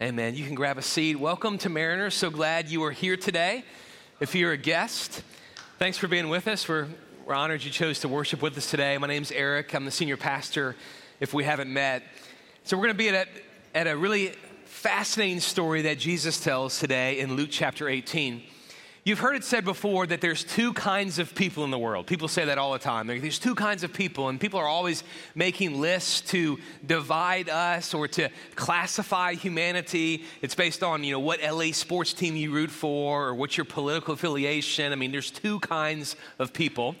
Amen. You can grab a seat. Welcome to Mariners. So glad you are here today. If you're a guest, thanks for being with us. We're, we're honored you chose to worship with us today. My name's Eric. I'm the senior pastor, if we haven't met. So we're going to be at a, at a really fascinating story that Jesus tells today in Luke chapter 18. You've heard it said before that there's two kinds of people in the world. People say that all the time. There's two kinds of people, and people are always making lists to divide us or to classify humanity. It's based on, you know, what LA sports team you root for or what's your political affiliation. I mean, there's two kinds of people.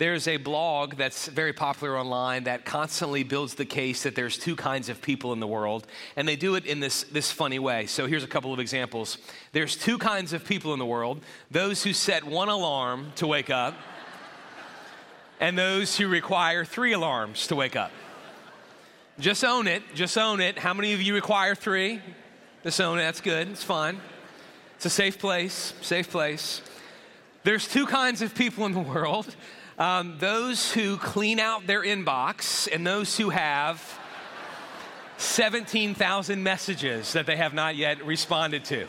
There's a blog that's very popular online that constantly builds the case that there's two kinds of people in the world, and they do it in this, this funny way. So here's a couple of examples. There's two kinds of people in the world those who set one alarm to wake up, and those who require three alarms to wake up. Just own it. Just own it. How many of you require three? Just own it. That's good. It's fine. It's a safe place. Safe place. There's two kinds of people in the world um, those who clean out their inbox and those who have 17,000 messages that they have not yet responded to.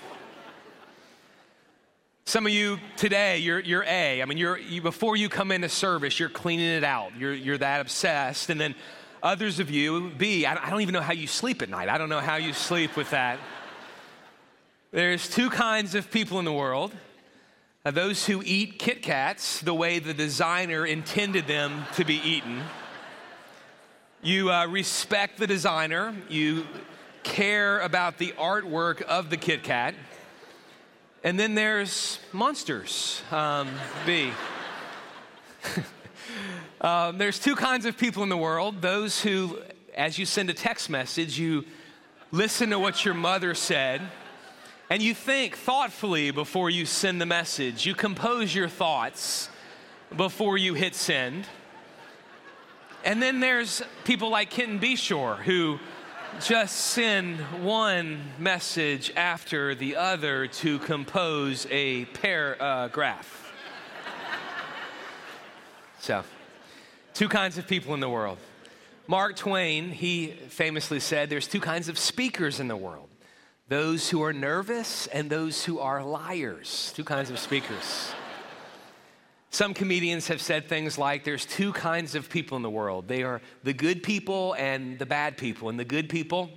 Some of you today, you're, you're A. I mean, you're, you, before you come into service, you're cleaning it out. You're, you're that obsessed. And then others of you, B, I, I don't even know how you sleep at night. I don't know how you sleep with that. There's two kinds of people in the world uh, those who eat Kit Kats the way the designer intended them to be eaten. You uh, respect the designer, you care about the artwork of the Kit Kat. And then there's monsters, um, B. um, there's two kinds of people in the world those who, as you send a text message, you listen to what your mother said and you think thoughtfully before you send the message. You compose your thoughts before you hit send. And then there's people like Kenton Beshore who just send one message after the other to compose a paragraph. so, two kinds of people in the world. Mark Twain, he famously said, there's two kinds of speakers in the world those who are nervous and those who are liars. Two kinds of speakers. Some comedians have said things like there's two kinds of people in the world they are the good people and the bad people. And the good people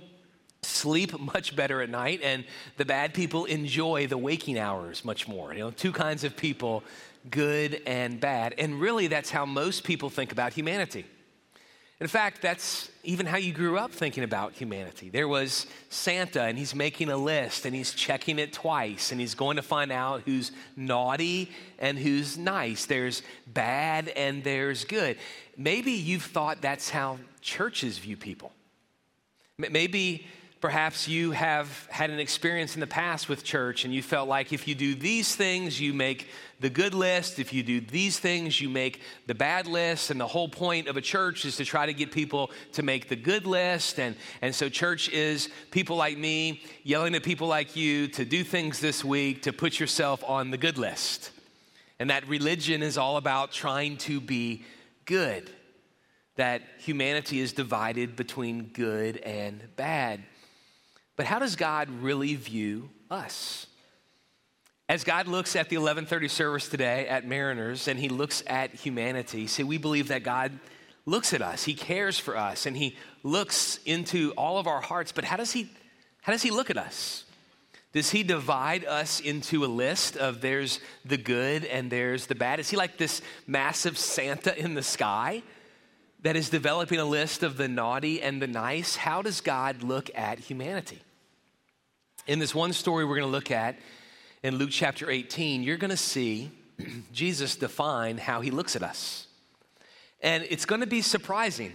sleep much better at night, and the bad people enjoy the waking hours much more. You know, two kinds of people, good and bad. And really, that's how most people think about humanity. In fact, that's even how you grew up thinking about humanity. There was Santa, and he's making a list, and he's checking it twice, and he's going to find out who's naughty and who's nice. There's bad and there's good. Maybe you've thought that's how churches view people. Maybe Perhaps you have had an experience in the past with church and you felt like if you do these things, you make the good list. If you do these things, you make the bad list. And the whole point of a church is to try to get people to make the good list. And, and so, church is people like me yelling at people like you to do things this week to put yourself on the good list. And that religion is all about trying to be good, that humanity is divided between good and bad. But how does God really view us? As God looks at the 1130 service today at Mariners and he looks at humanity, see, we believe that God looks at us, he cares for us, and he looks into all of our hearts. But how does he, how does he look at us? Does he divide us into a list of there's the good and there's the bad? Is he like this massive Santa in the sky that is developing a list of the naughty and the nice? How does God look at humanity? In this one story we're going to look at in Luke chapter 18, you're going to see Jesus define how he looks at us. And it's going to be surprising.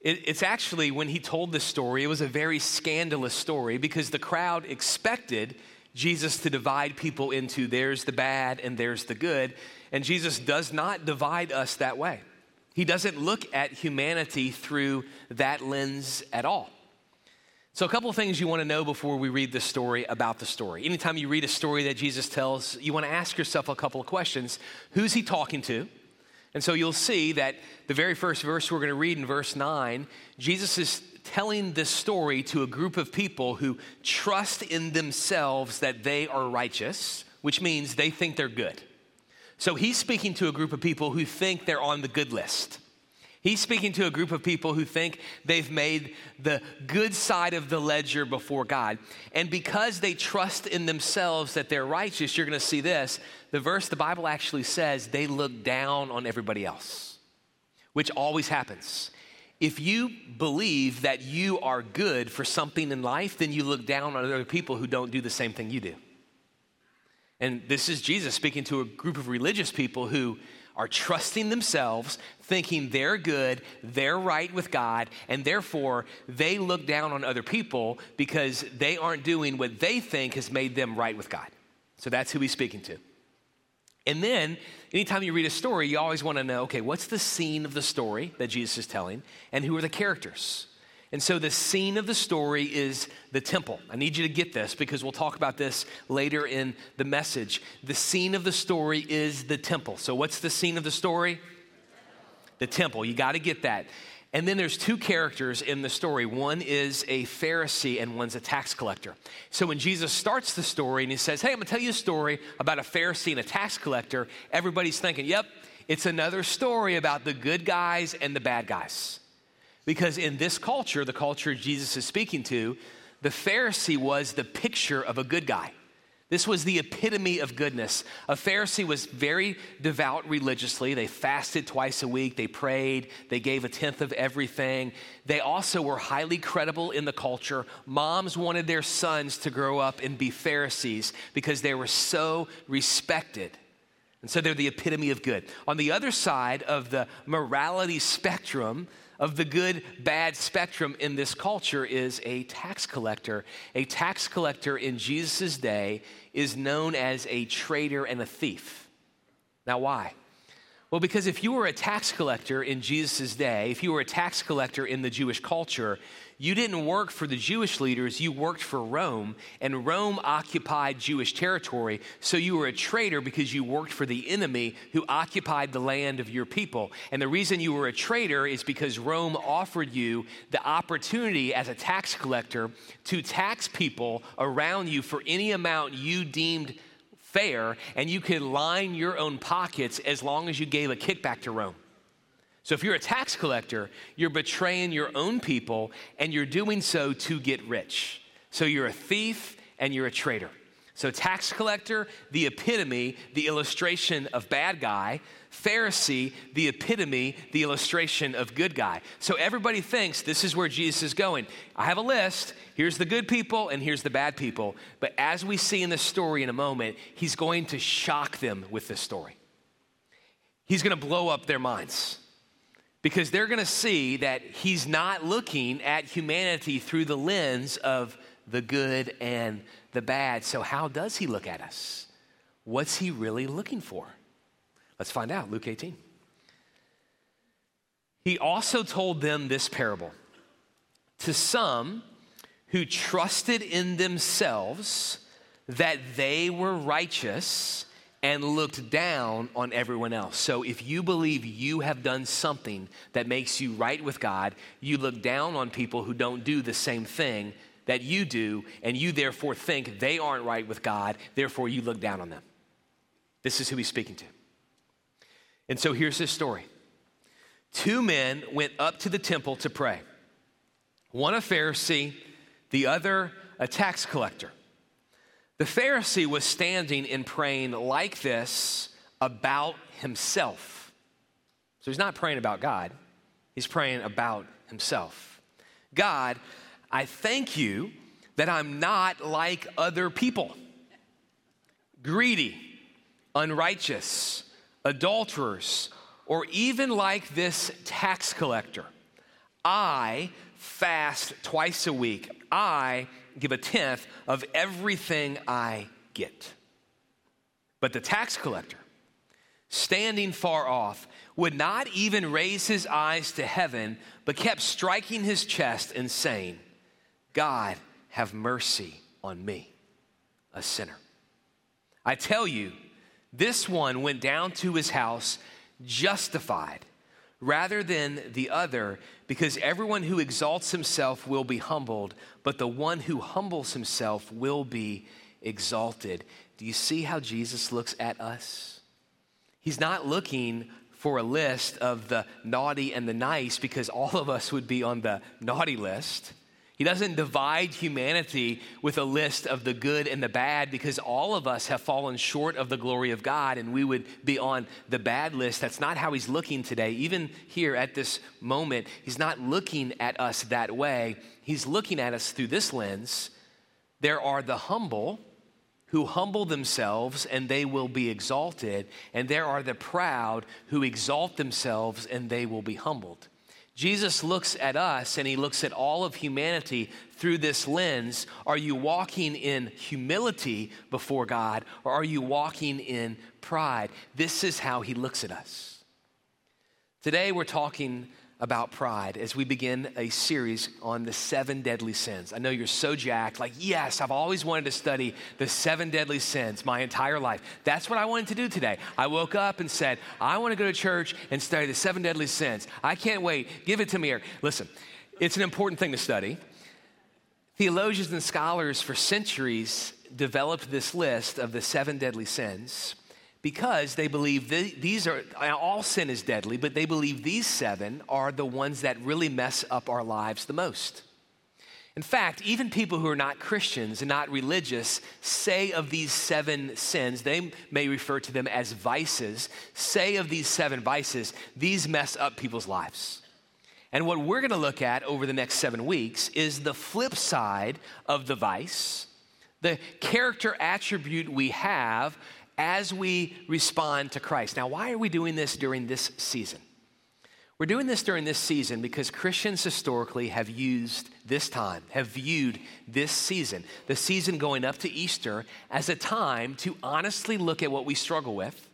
It, it's actually, when he told this story, it was a very scandalous story because the crowd expected Jesus to divide people into there's the bad and there's the good. And Jesus does not divide us that way. He doesn't look at humanity through that lens at all. So, a couple of things you want to know before we read the story about the story. Anytime you read a story that Jesus tells, you want to ask yourself a couple of questions. Who's he talking to? And so you'll see that the very first verse we're going to read in verse 9, Jesus is telling this story to a group of people who trust in themselves that they are righteous, which means they think they're good. So he's speaking to a group of people who think they're on the good list. He's speaking to a group of people who think they've made the good side of the ledger before God. And because they trust in themselves that they're righteous, you're going to see this. The verse, the Bible actually says they look down on everybody else, which always happens. If you believe that you are good for something in life, then you look down on other people who don't do the same thing you do. And this is Jesus speaking to a group of religious people who are trusting themselves, thinking they're good, they're right with God, and therefore they look down on other people because they aren't doing what they think has made them right with God. So that's who he's speaking to. And then, anytime you read a story, you always want to know okay, what's the scene of the story that Jesus is telling, and who are the characters? And so the scene of the story is the temple. I need you to get this because we'll talk about this later in the message. The scene of the story is the temple. So, what's the scene of the story? The temple. You got to get that. And then there's two characters in the story. One is a Pharisee and one's a tax collector. So when Jesus starts the story and he says, Hey, I'm gonna tell you a story about a Pharisee and a tax collector, everybody's thinking, Yep, it's another story about the good guys and the bad guys. Because in this culture, the culture Jesus is speaking to, the Pharisee was the picture of a good guy. This was the epitome of goodness. A Pharisee was very devout religiously. They fasted twice a week, they prayed, they gave a tenth of everything. They also were highly credible in the culture. Moms wanted their sons to grow up and be Pharisees because they were so respected. And so they're the epitome of good. On the other side of the morality spectrum, of the good bad spectrum in this culture is a tax collector. A tax collector in Jesus' day is known as a traitor and a thief. Now, why? Well, because if you were a tax collector in Jesus' day, if you were a tax collector in the Jewish culture, you didn't work for the Jewish leaders, you worked for Rome, and Rome occupied Jewish territory. So you were a traitor because you worked for the enemy who occupied the land of your people. And the reason you were a traitor is because Rome offered you the opportunity as a tax collector to tax people around you for any amount you deemed fair, and you could line your own pockets as long as you gave a kickback to Rome. So if you're a tax collector, you're betraying your own people and you're doing so to get rich. So you're a thief and you're a traitor. So, tax collector, the epitome, the illustration of bad guy. Pharisee, the epitome, the illustration of good guy. So, everybody thinks this is where Jesus is going. I have a list. Here's the good people and here's the bad people. But as we see in this story in a moment, he's going to shock them with this story. He's going to blow up their minds because they're going to see that he's not looking at humanity through the lens of the good and the bad. So, how does he look at us? What's he really looking for? Let's find out. Luke 18. He also told them this parable to some who trusted in themselves that they were righteous and looked down on everyone else. So if you believe you have done something that makes you right with God, you look down on people who don't do the same thing that you do, and you therefore think they aren't right with God, therefore you look down on them. This is who he's speaking to. And so here's his story Two men went up to the temple to pray one a Pharisee, the other a tax collector. The Pharisee was standing and praying like this about himself. So he's not praying about God, he's praying about himself. God, I thank you that I'm not like other people greedy, unrighteous, adulterers, or even like this tax collector. I fast twice a week. I give a tenth of everything I get. But the tax collector, standing far off, would not even raise his eyes to heaven, but kept striking his chest and saying, God, have mercy on me, a sinner. I tell you, this one went down to his house justified rather than the other, because everyone who exalts himself will be humbled, but the one who humbles himself will be exalted. Do you see how Jesus looks at us? He's not looking for a list of the naughty and the nice because all of us would be on the naughty list. He doesn't divide humanity with a list of the good and the bad because all of us have fallen short of the glory of God and we would be on the bad list. That's not how he's looking today. Even here at this moment, he's not looking at us that way. He's looking at us through this lens. There are the humble who humble themselves and they will be exalted, and there are the proud who exalt themselves and they will be humbled. Jesus looks at us and he looks at all of humanity through this lens. Are you walking in humility before God or are you walking in pride? This is how he looks at us. Today we're talking about pride as we begin a series on the seven deadly sins. I know you're so jacked, like, yes, I've always wanted to study the seven deadly sins my entire life. That's what I wanted to do today. I woke up and said, I want to go to church and study the seven deadly sins. I can't wait. Give it to me here. Listen, it's an important thing to study. Theologians and scholars for centuries developed this list of the seven deadly sins because they believe these are all sin is deadly, but they believe these seven are the ones that really mess up our lives the most. In fact, even people who are not Christians and not religious say of these seven sins, they may refer to them as vices, say of these seven vices, these mess up people's lives. And what we're going to look at over the next seven weeks is the flip side of the vice, the character attribute we have as we respond to Christ. Now, why are we doing this during this season? We're doing this during this season because Christians historically have used this time, have viewed this season, the season going up to Easter, as a time to honestly look at what we struggle with,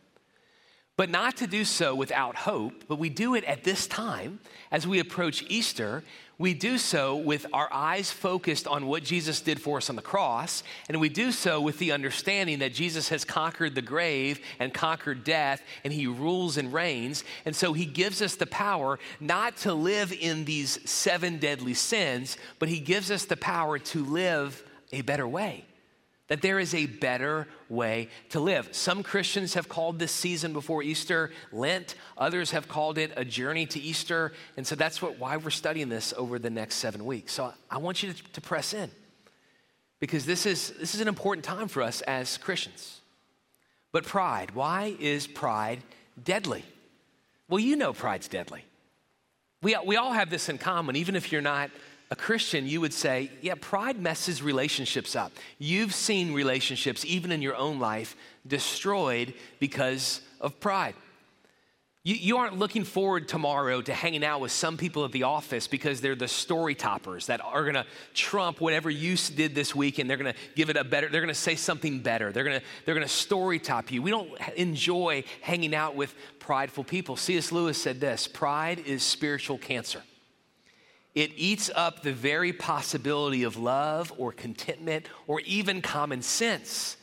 but not to do so without hope, but we do it at this time as we approach Easter we do so with our eyes focused on what Jesus did for us on the cross, and we do so with the understanding that Jesus has conquered the grave and conquered death, and he rules and reigns. And so he gives us the power not to live in these seven deadly sins, but he gives us the power to live a better way that there is a better way to live. Some Christians have called this season before Easter Lent, others have called it a journey to Easter. And so that's what, why we're studying this over the next seven weeks. So I want you to, to press in because this is, this is an important time for us as Christians. But pride, why is pride deadly? Well, you know pride's deadly. We, we all have this in common, even if you're not a Christian, you would say, yeah, pride messes relationships up. You've seen relationships, even in your own life, destroyed because of pride. You, you aren't looking forward tomorrow to hanging out with some people at the office because they're the story toppers that are gonna trump whatever you did this week and they're gonna give it a better, they're gonna say something better. They're gonna, they're gonna story top you. We don't enjoy hanging out with prideful people. C.S. Lewis said this pride is spiritual cancer. It eats up the very possibility of love or contentment or even common sense.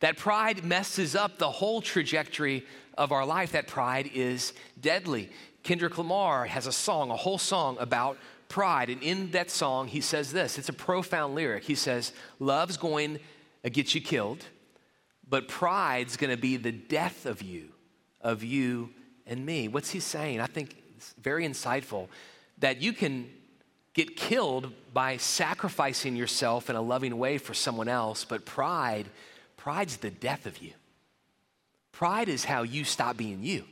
That pride messes up the whole trajectory of our life. That pride is deadly. Kendrick Lamar has a song, a whole song about pride. And in that song, he says this it's a profound lyric. He says, Love's going to get you killed, but pride's going to be the death of you, of you and me. What's he saying? I think it's very insightful that you can get killed by sacrificing yourself in a loving way for someone else, but pride, pride's the death of you. Pride is how you stop being you.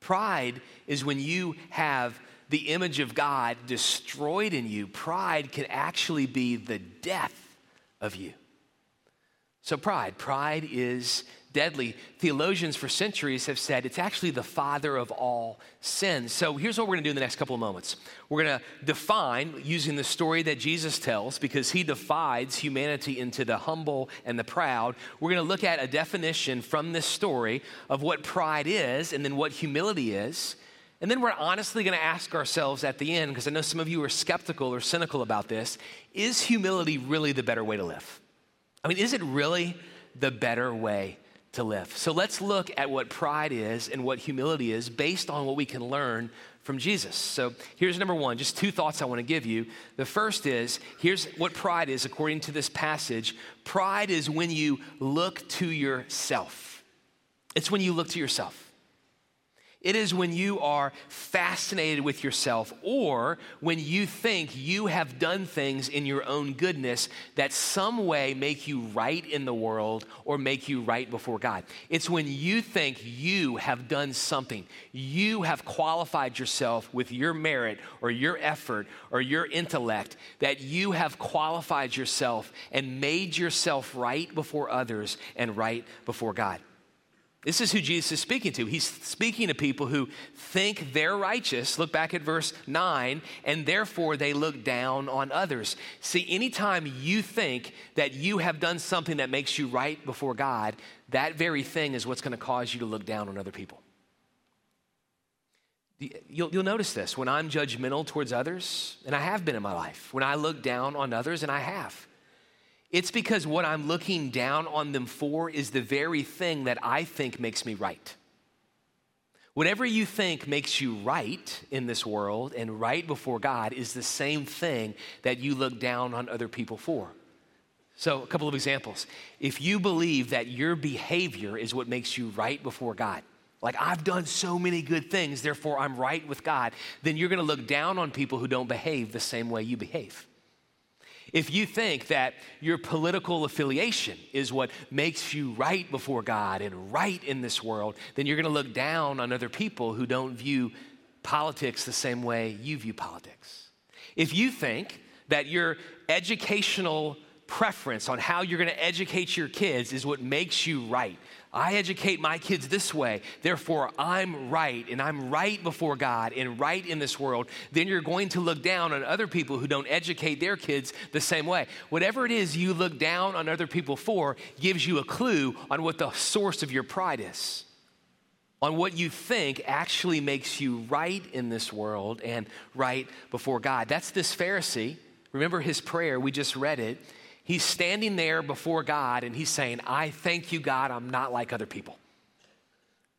Pride is when you have the image of God destroyed in you. Pride can actually be the death of you. So, pride, pride is deadly. Theologians for centuries have said it's actually the father of all sins. So here's what we're going to do in the next couple of moments. We're going to define using the story that Jesus tells because he divides humanity into the humble and the proud. We're going to look at a definition from this story of what pride is and then what humility is. And then we're honestly going to ask ourselves at the end, because I know some of you are skeptical or cynical about this is humility really the better way to live? I mean, is it really the better way to live. So let's look at what pride is and what humility is based on what we can learn from Jesus. So here's number one, just two thoughts I want to give you. The first is here's what pride is according to this passage pride is when you look to yourself, it's when you look to yourself. It is when you are fascinated with yourself or when you think you have done things in your own goodness that some way make you right in the world or make you right before God. It's when you think you have done something, you have qualified yourself with your merit or your effort or your intellect, that you have qualified yourself and made yourself right before others and right before God. This is who Jesus is speaking to. He's speaking to people who think they're righteous. Look back at verse 9, and therefore they look down on others. See, anytime you think that you have done something that makes you right before God, that very thing is what's going to cause you to look down on other people. You'll, you'll, notice this when I'm judgmental towards others, and I have been in my life, when I look down on others, and I have. It's because what I'm looking down on them for is the very thing that I think makes me right. Whatever you think makes you right in this world and right before God is the same thing that you look down on other people for. So, a couple of examples. If you believe that your behavior is what makes you right before God, like I've done so many good things, therefore I'm right with God, then you're gonna look down on people who don't behave the same way you behave. If you think that your political affiliation is what makes you right before God and right in this world, then you're going to look down on other people who don't view politics the same way you view politics. If you think that your educational preference on how you're going to educate your kids is what makes you right, I educate my kids this way, therefore I'm right and I'm right before God and right in this world, then you're going to look down on other people who don't educate their kids the same way. Whatever it is you look down on other people for gives you a clue on what the source of your pride is. On what you think actually makes you right in this world and right before God. That's this Pharisee. Remember his prayer, we just read it. He's standing there before God and he's saying, I thank you, God, I'm not like other people.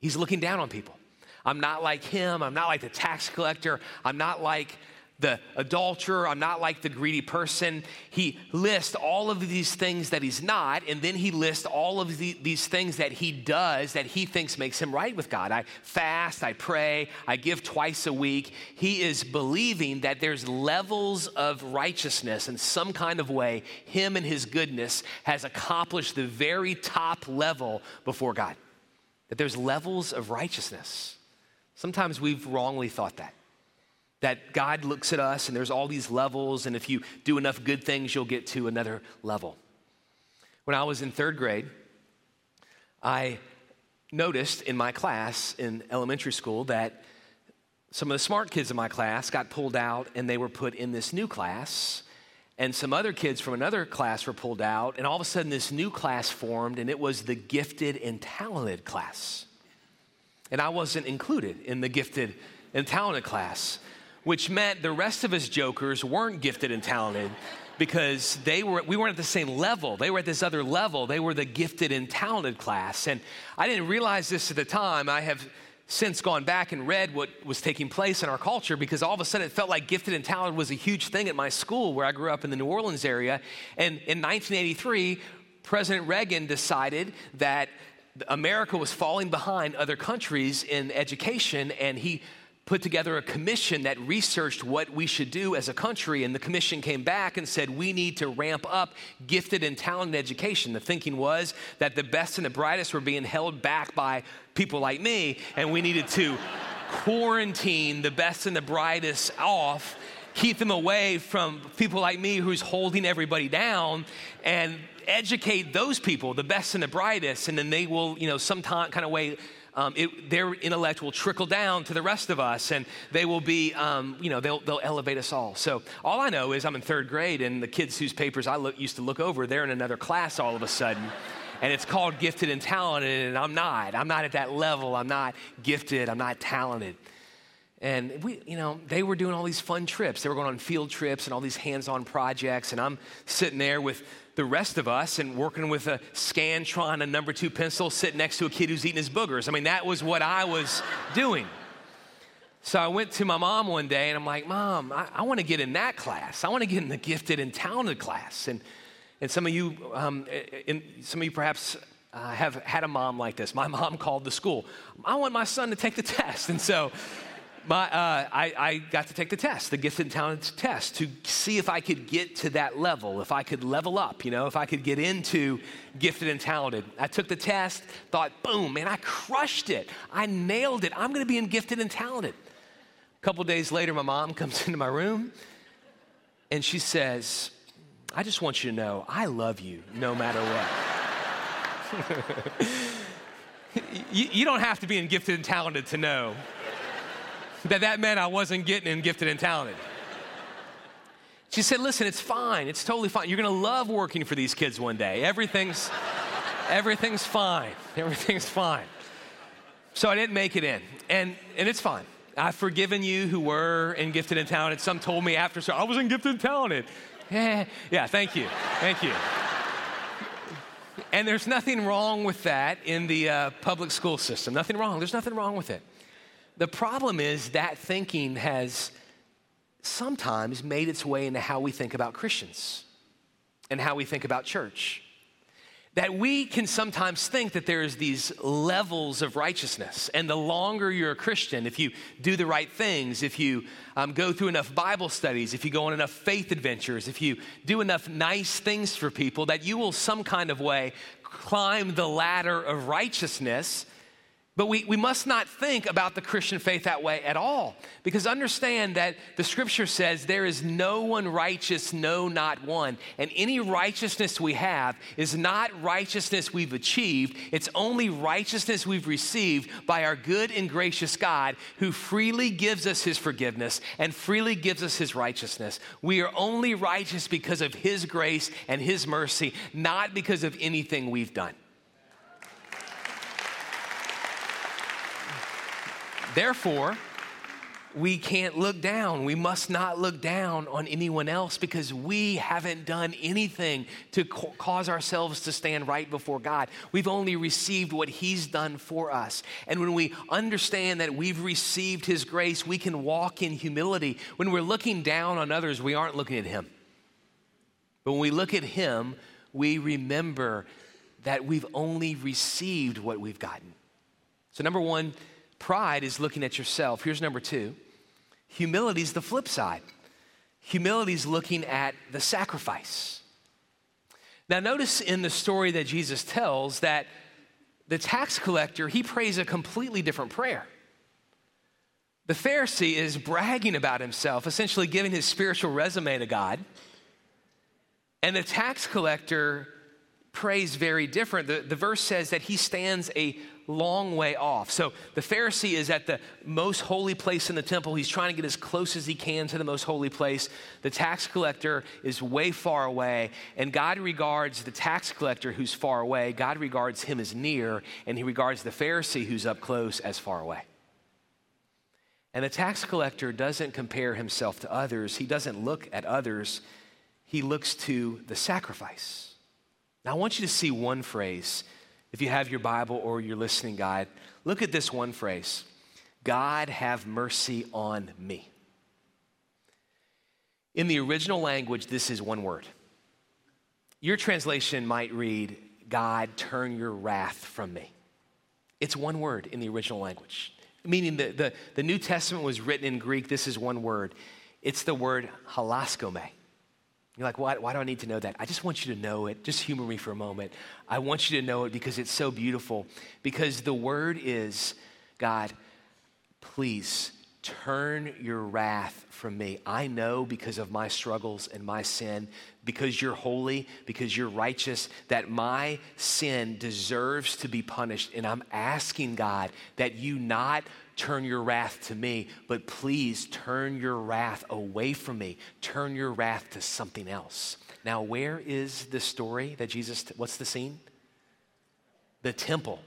He's looking down on people. I'm not like him. I'm not like the tax collector. I'm not like the adulterer, I'm not like the greedy person. He lists all of these things that he's not, and then he lists all of the, these things that he does that he thinks makes him right with God. I fast, I pray, I give twice a week. He is believing that there's levels of righteousness in some kind of way. Him and his goodness has accomplished the very top level before God. That there's levels of righteousness. Sometimes we've wrongly thought that that God looks at us and there's all these levels, and if you do enough good things, you'll get to another level. When I was in third grade, I noticed in my class in elementary school that some of the smart kids in my class got pulled out and they were put in this new class. And some other kids from another class were pulled out, and all of a sudden, this new class formed, and it was the gifted and talented class. And I wasn't included in the gifted and talented class which meant the rest of us jokers weren't gifted and talented because they were we weren't at the same level. They were at this other level. They were the gifted and talented class. And i didn't realize this at the time. I have since gone back and read what was taking place in our culture because all of a sudden it felt like gifted and talented was a huge thing at my school where i grew up in the new orleans area. And in 1983 president reagan decided that america was falling behind other countries in education and he put together a commission that researched what we should do as a country. And the commission came back and said, we need to ramp up gifted and talented education. The thinking was that the best and the brightest were being held back by people like me, and we needed to quarantine the best and the brightest off. Keep them away from people like me who's holding everybody down and educate those people, the best and the brightest, and then they will, you know, some kind of way um, it, their intellect will trickle down to the rest of us and they will be, um, you know, they'll, they'll elevate us all. So all I know is I'm in third grade and the kids whose papers I used to look over, they're in another class all of a sudden. and it's called gifted and talented, and I'm not. I'm not at that level. I'm not gifted. I'm not talented. And we, you know, they were doing all these fun trips. They were going on field trips and all these hands-on projects, and I'm sitting there with the rest of us and working with a Scantron, a number two pencil, sitting next to a kid who's eating his boogers. I mean, that was what I was doing. So I went to my mom one day and I'm like, Mom, I, I want to get in that class. I want to get in the gifted and talented class. And, and some of you, um, in, some of you perhaps uh, have had a mom like this. My mom called the school. I want my son to take the test. And so my, uh, I, I, got to take the test, the gifted and talented test, to see if I could get to that level, if I could level up, you know, if I could get into gifted and talented. I took the test, thought, boom, man, I crushed it. I nailed it. I'm going to be in gifted and talented. A couple days later, my mom comes into my room and she says, I just want you to know I love you no matter what. you, you don't have to be in gifted and talented to know that that meant I wasn't getting in gifted and talented. She said, listen, it's fine. It's totally fine. You're going to love working for these kids one day. Everything's, everything's fine. Everything's fine. So I didn't make it in. And, and it's fine. I've forgiven you who were in gifted and talented. Some told me after, so I was in gifted and talented. Yeah, yeah, thank you. Thank you. And there's nothing wrong with that in the uh, public school system. Nothing wrong. There's nothing wrong with it. The problem is that thinking has sometimes made its way into how we think about Christians and how we think about church. That we can sometimes think that there's these levels of righteousness. And the longer you're a Christian, if you do the right things, if you um, go through enough Bible studies, if you go on enough faith adventures, if you do enough nice things for people, that you will some kind of way climb the ladder of righteousness but we, we must not think about the Christian faith that way at all. Because understand that the scripture says there is no one righteous, no, not one. And any righteousness we have is not righteousness we've achieved, it's only righteousness we've received by our good and gracious God who freely gives us his forgiveness and freely gives us his righteousness. We are only righteous because of his grace and his mercy, not because of anything we've done. Therefore, we can't look down. We must not look down on anyone else because we haven't done anything to cause ourselves to stand right before God. We've only received what He's done for us. And when we understand that we've received His grace, we can walk in humility. When we're looking down on others, we aren't looking at Him. But when we look at Him, we remember that we've only received what we've gotten. So, number one, Pride is looking at yourself. Here's number two humility is the flip side. Humility is looking at the sacrifice. Now, notice in the story that Jesus tells that the tax collector, he prays a completely different prayer. The Pharisee is bragging about himself, essentially giving his spiritual resume to God. And the tax collector prays very different. The, the verse says that he stands a long way off. So the Pharisee is at the most holy place in the temple. He's trying to get as close as he can to the most holy place. The tax collector is way far away, and God regards the tax collector who's far away, God regards him as near, and he regards the Pharisee who's up close as far away. And the tax collector doesn't compare himself to others, he doesn't look at others, he looks to the sacrifice. Now, I want you to see one phrase if you have your Bible or your listening guide, look at this one phrase God have mercy on me. In the original language, this is one word. Your translation might read, God, turn your wrath from me. It's one word in the original language, meaning the, the, the New Testament was written in Greek. This is one word. It's the word hilaskomai. You're like, why, why do I need to know that? I just want you to know it. Just humor me for a moment. I want you to know it because it's so beautiful. Because the word is, God, please turn your wrath from me. I know because of my struggles and my sin, because you're holy, because you're righteous, that my sin deserves to be punished. And I'm asking God that you not turn your wrath to me, but please turn your wrath away from me. Turn your wrath to something else. Now, where is the story that Jesus, what's the scene? The temple.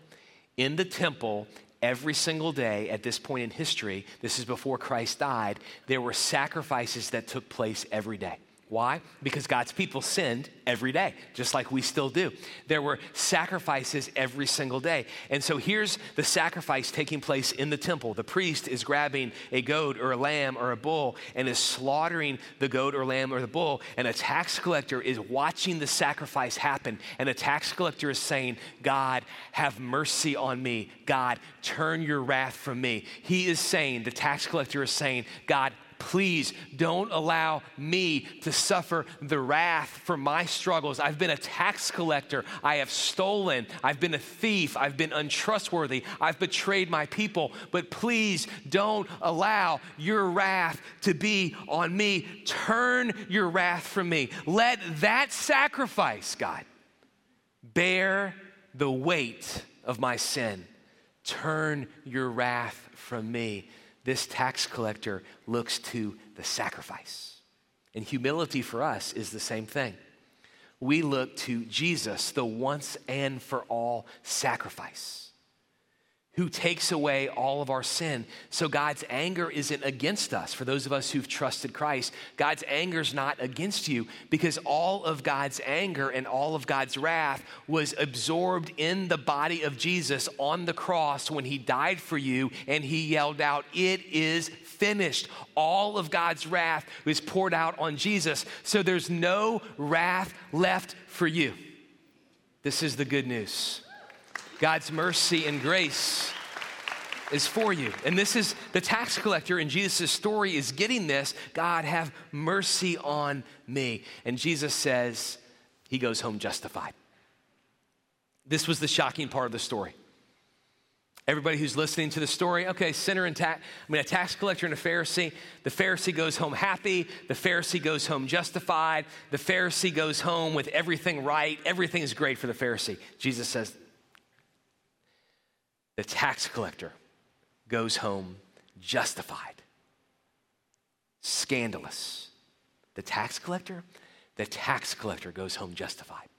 In the temple, every single day at this point in history, this is before Christ died, there were sacrifices that took place every day. Why? Because God's people sinned every day, just like we still do. There were sacrifices every single day. And so here's the sacrifice taking place in the temple. The priest is grabbing a goat or a lamb or a bull and is slaughtering the goat or lamb or the bull. And a tax collector is watching the sacrifice happen. And a tax collector is saying, God, have mercy on me. God, turn your wrath from me. He is saying, the tax collector is saying, God, please don't allow me to suffer the wrath for my struggles. I've been a tax collector. I have stolen. I've been a thief. I've been untrustworthy. I've betrayed my people. But please don't allow your wrath to be on me. Turn your wrath from me. Let that sacrifice, God, bear the weight of my sin. Turn your wrath from me this tax collector looks to the sacrifice. And humility for us is the same thing. We look to Jesus, the once and for all sacrifice who takes away all of our sin. So God's anger isn't against us. For those of us who've trusted Christ, God's anger is not against you because all of God's anger and all of God's wrath was absorbed in the body of Jesus on the cross when he died for you and he yelled out, It is finished. All of God's wrath was poured out on Jesus. So there's no wrath left for you. This is the good news. God's mercy and grace is for you. And this is the tax collector in Jesus' story is getting this God, have mercy on me. And Jesus says, he goes home justified. This was the shocking part of the story. Everybody who's listening to the story, okay, sinner and tax, I mean, a tax collector and a Pharisee. The Pharisee goes home happy. The Pharisee goes home justified. The Pharisee goes home with everything right. Everything is great for the Pharisee. Jesus says, the tax collector goes home justified. Scandalous. The tax collector, the tax collector goes home justified.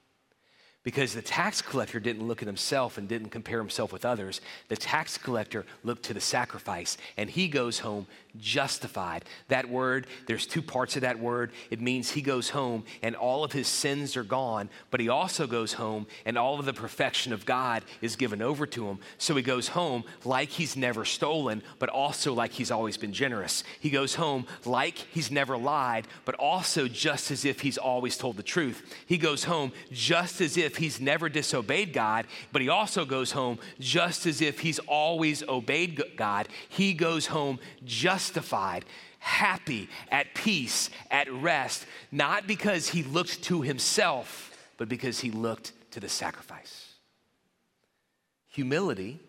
Because the tax collector didn't look at himself and didn't compare himself with others. The tax collector looked to the sacrifice and he goes home justified. That word, there's two parts of that word. It means he goes home and all of his sins are gone, but he also goes home and all of the perfection of God is given over to him. So he goes home like he's never stolen, but also like he's always been generous. He goes home like he's never lied, but also just as if he's always told the truth. He goes home just as if if he's never disobeyed God, but he also goes home just as if he's always obeyed God. He goes home justified, happy, at peace, at rest, not because he looked to himself, but because he looked to the sacrifice. Humility,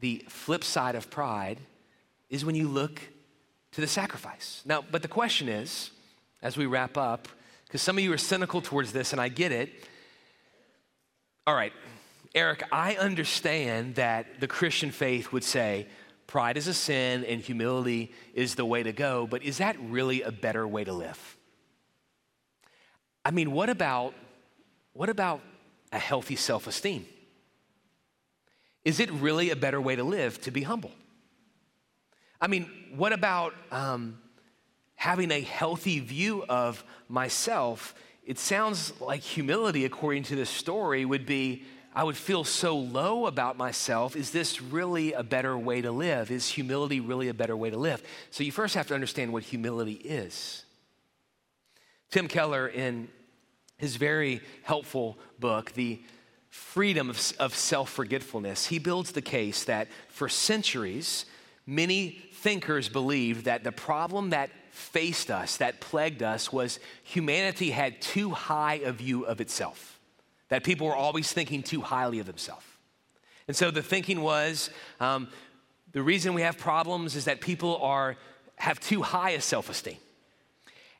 the flip side of pride, is when you look to the sacrifice. Now, but the question is, as we wrap up, because some of you are cynical towards this, and I get it, all right, Eric, I understand that the Christian faith would say pride is a sin and humility is the way to go, but is that really a better way to live? I mean, what about what about a healthy self-esteem? Is it really a better way to live to be humble? I mean, what about um, having a healthy view of myself it sounds like humility, according to this story, would be I would feel so low about myself. Is this really a better way to live? Is humility really a better way to live? So you first have to understand what humility is. Tim Keller, in his very helpful book, The Freedom of, of Self Forgetfulness, he builds the case that for centuries, many thinkers believed that the problem that faced us, that plagued us, was humanity had too high a view of itself, that people were always thinking too highly of themselves. And so the thinking was um, the reason we have problems is that people are, have too high a self esteem.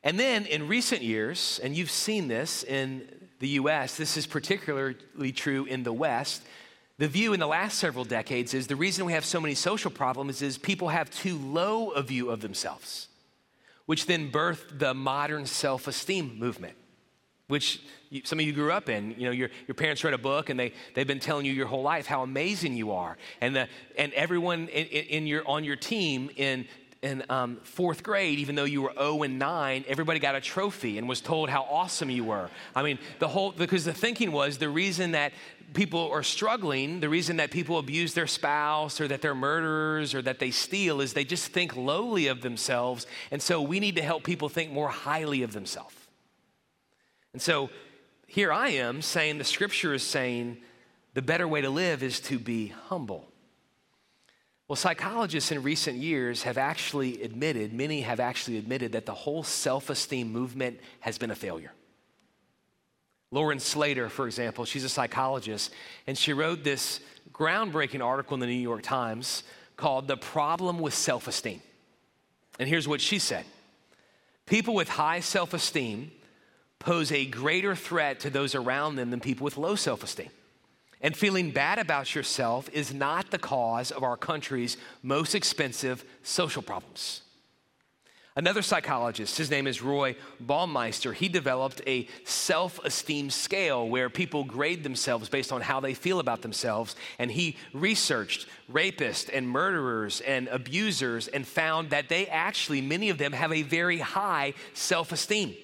And then in recent years, and you've seen this in the US, this is particularly true in the West. The view in the last several decades is the reason we have so many social problems is people have too low a view of themselves which then birthed the modern self esteem movement, which you, some of you grew up in. You know, your, your parents read a book and they, they've been telling you your whole life how amazing you are. And, the, and everyone in, in your, on your team in in um, fourth grade, even though you were 0 and 9, everybody got a trophy and was told how awesome you were. I mean, the whole, because the thinking was the reason that people are struggling, the reason that people abuse their spouse or that they're murderers or that they steal is they just think lowly of themselves. And so we need to help people think more highly of themselves. And so here I am saying the scripture is saying the better way to live is to be humble. Well, psychologists in recent years have actually admitted, many have actually admitted, that the whole self esteem movement has been a failure. Lauren Slater, for example, she's a psychologist, and she wrote this groundbreaking article in the New York Times called The Problem with Self Esteem. And here's what she said People with high self esteem pose a greater threat to those around them than people with low self esteem. And feeling bad about yourself is not the cause of our country's most expensive social problems. Another psychologist, his name is Roy Baumeister, he developed a self esteem scale where people grade themselves based on how they feel about themselves. And he researched rapists and murderers and abusers and found that they actually, many of them, have a very high self esteem.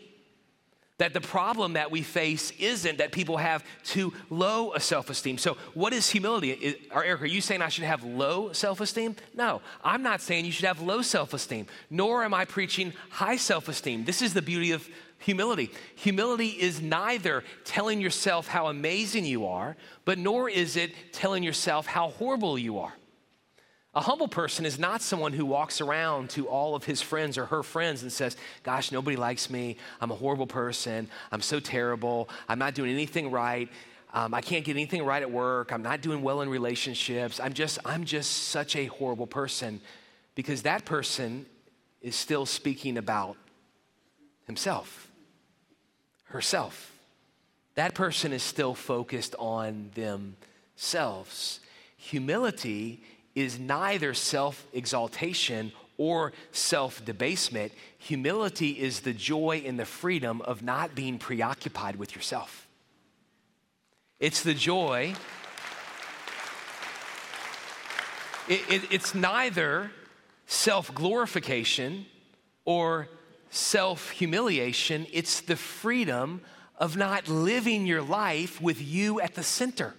That the problem that we face isn't that people have too low a self esteem. So, what is humility? Is, or Eric, are you saying I should have low self esteem? No, I'm not saying you should have low self esteem, nor am I preaching high self esteem. This is the beauty of humility. Humility is neither telling yourself how amazing you are, but nor is it telling yourself how horrible you are. A humble person is not someone who walks around to all of his friends or her friends and says, Gosh, nobody likes me. I'm a horrible person. I'm so terrible. I'm not doing anything right. Um, I can't get anything right at work. I'm not doing well in relationships. I'm just, I'm just such a horrible person because that person is still speaking about himself, herself. That person is still focused on themselves. Humility is neither self exaltation or self debasement. Humility is the joy and the freedom of not being preoccupied with yourself. It's the joy. It, it, it's neither self glorification or self humiliation, it's the freedom of not living your life with you at the center.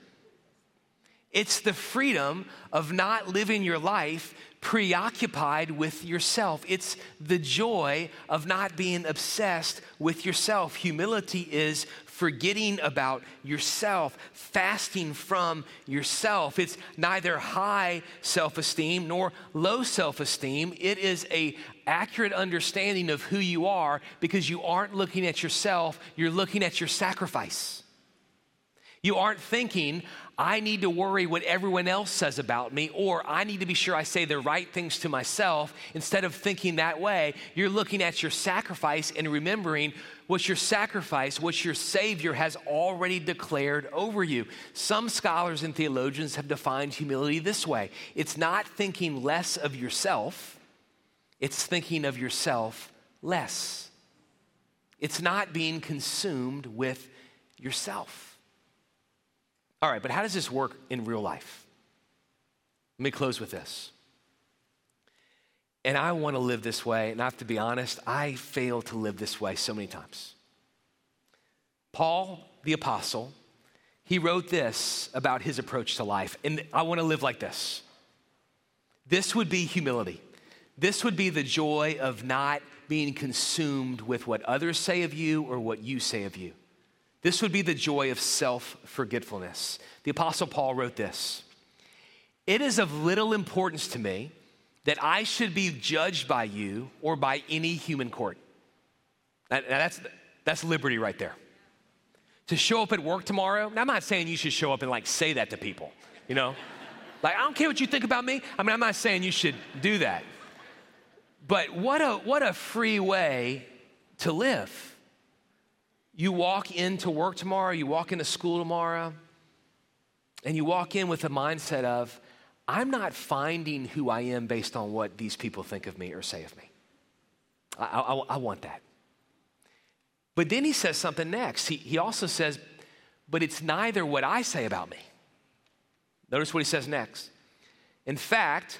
It's the freedom of not living your life preoccupied with yourself. It's the joy of not being obsessed with yourself. Humility is forgetting about yourself, fasting from yourself. It's neither high self-esteem nor low self-esteem. It is a accurate understanding of who you are because you aren't looking at yourself, you're looking at your sacrifice. You aren't thinking, I need to worry what everyone else says about me, or I need to be sure I say the right things to myself. Instead of thinking that way, you're looking at your sacrifice and remembering what your sacrifice, what your Savior has already declared over you. Some scholars and theologians have defined humility this way it's not thinking less of yourself, it's thinking of yourself less. It's not being consumed with yourself. All right, but how does this work in real life? Let me close with this. And I want to live this way, and I have to be honest, I fail to live this way so many times. Paul, the apostle, he wrote this about his approach to life, and I want to live like this. This would be humility. This would be the joy of not being consumed with what others say of you or what you say of you. This would be the joy of self forgetfulness. The Apostle Paul wrote this It is of little importance to me that I should be judged by you or by any human court. Now, that's, that's liberty right there. To show up at work tomorrow, now I'm not saying you should show up and like say that to people, you know? like, I don't care what you think about me. I mean, I'm not saying you should do that. But what a, what a free way to live. You walk into work tomorrow, you walk into school tomorrow, and you walk in with a mindset of, I'm not finding who I am based on what these people think of me or say of me. I, I, I want that. But then he says something next. He, he also says, but it's neither what I say about me. Notice what he says next. In fact,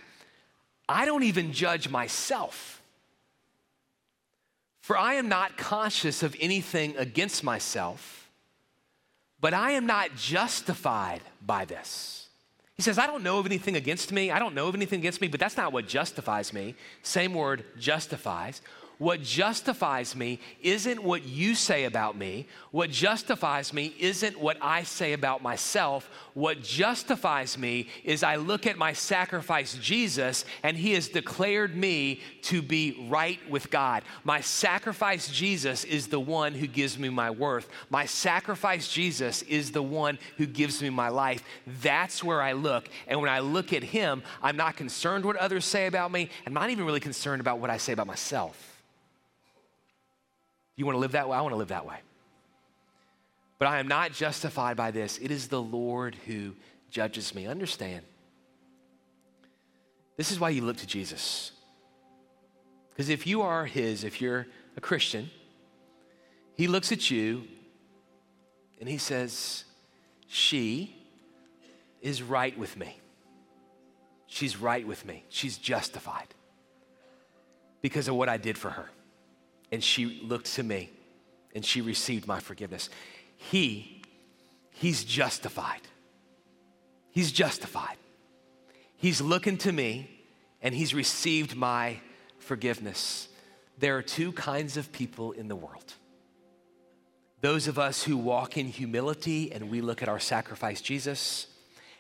I don't even judge myself. For I am not conscious of anything against myself, but I am not justified by this. He says, I don't know of anything against me. I don't know of anything against me, but that's not what justifies me. Same word, justifies. What justifies me isn't what you say about me. What justifies me isn't what I say about myself. What justifies me is I look at my sacrifice, Jesus, and he has declared me to be right with God. My sacrifice, Jesus, is the one who gives me my worth. My sacrifice, Jesus, is the one who gives me my life. That's where I look. And when I look at him, I'm not concerned what others say about me. I'm not even really concerned about what I say about myself. You want to live that way? I want to live that way. But I am not justified by this. It is the Lord who judges me. Understand. This is why you look to Jesus. Because if you are His, if you're a Christian, He looks at you and He says, She is right with me. She's right with me. She's justified because of what I did for her and she looked to me and she received my forgiveness. He, he's justified. He's justified. He's looking to me and he's received my forgiveness. There are two kinds of people in the world those of us who walk in humility and we look at our sacrifice, Jesus,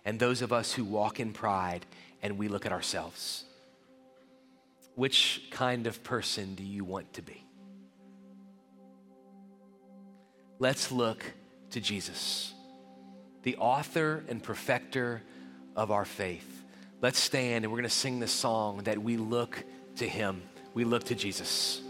and those of us who walk in pride and we look at ourselves. Which kind of person do you want to be? Let's look to Jesus, the author and perfecter of our faith. Let's stand and we're going to sing this song that we look to him. We look to Jesus.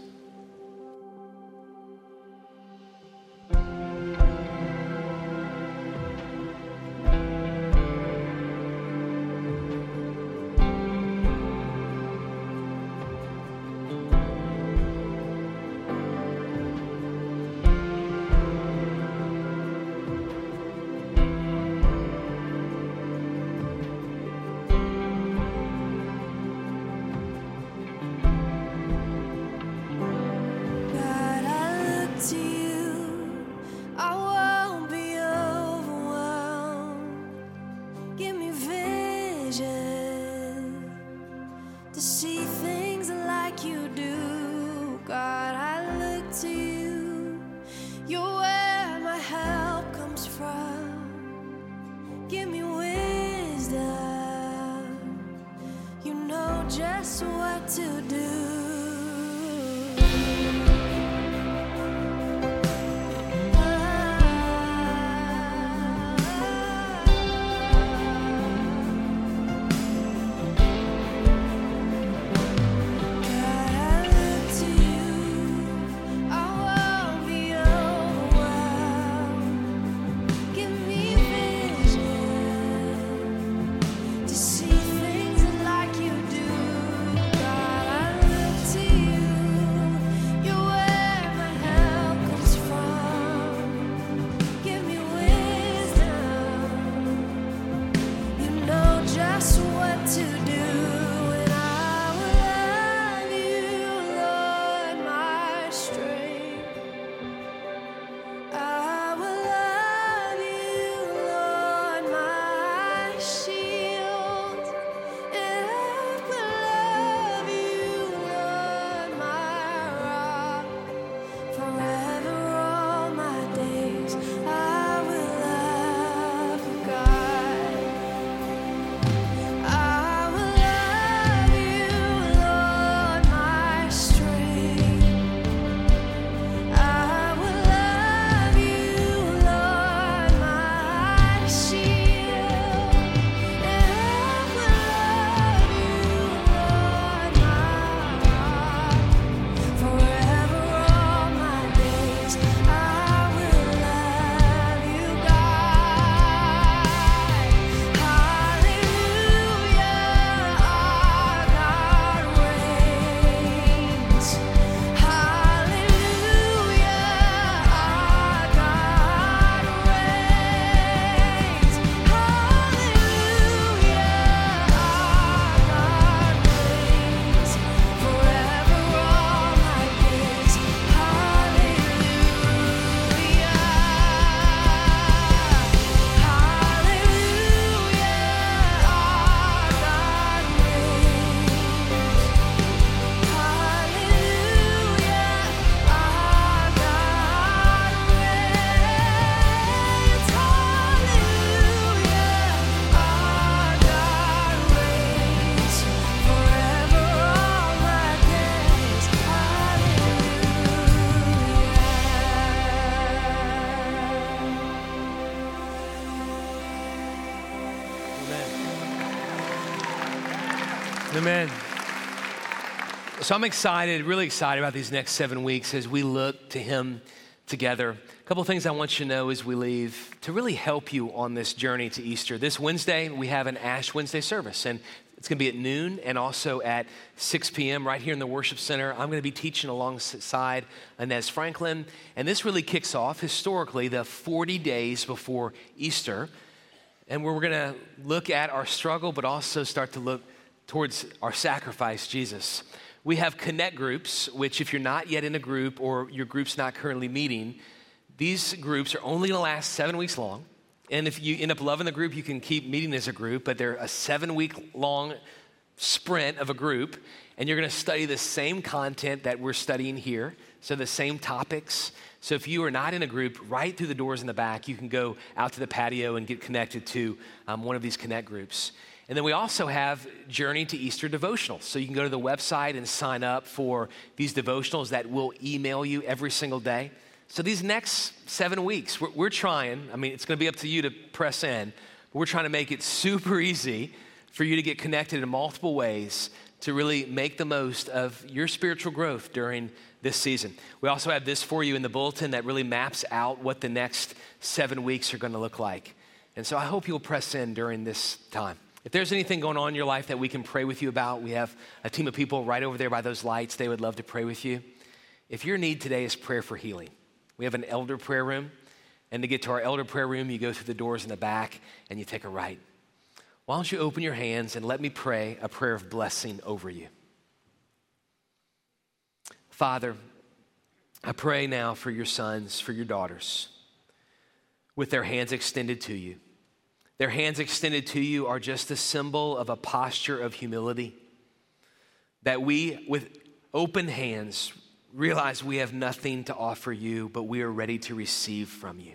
So I'm excited, really excited about these next seven weeks as we look to Him together. A couple things I want you to know as we leave to really help you on this journey to Easter. This Wednesday, we have an Ash Wednesday service, and it's going to be at noon and also at 6 p.m. right here in the worship center. I'm going to be teaching alongside Inez Franklin, and this really kicks off historically the 40 days before Easter, and where we're going to look at our struggle, but also start to look towards our sacrifice, Jesus. We have connect groups, which, if you're not yet in a group or your group's not currently meeting, these groups are only going to last seven weeks long. And if you end up loving the group, you can keep meeting as a group, but they're a seven week long sprint of a group, and you're going to study the same content that we're studying here. So, the same topics. So, if you are not in a group, right through the doors in the back, you can go out to the patio and get connected to um, one of these connect groups. And then we also have Journey to Easter devotionals. So you can go to the website and sign up for these devotionals that will email you every single day. So these next seven weeks, we're, we're trying, I mean, it's going to be up to you to press in, but we're trying to make it super easy for you to get connected in multiple ways to really make the most of your spiritual growth during this season. We also have this for you in the bulletin that really maps out what the next seven weeks are going to look like. And so I hope you'll press in during this time. If there's anything going on in your life that we can pray with you about, we have a team of people right over there by those lights. They would love to pray with you. If your need today is prayer for healing, we have an elder prayer room. And to get to our elder prayer room, you go through the doors in the back and you take a right. Why don't you open your hands and let me pray a prayer of blessing over you? Father, I pray now for your sons, for your daughters, with their hands extended to you. Their hands extended to you are just a symbol of a posture of humility. That we, with open hands, realize we have nothing to offer you, but we are ready to receive from you.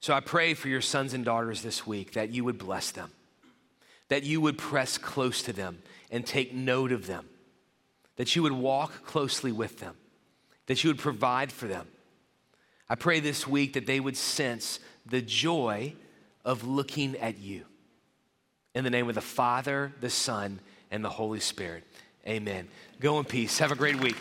So I pray for your sons and daughters this week that you would bless them, that you would press close to them and take note of them, that you would walk closely with them, that you would provide for them. I pray this week that they would sense the joy of looking at you. In the name of the Father, the Son, and the Holy Spirit. Amen. Go in peace. Have a great week.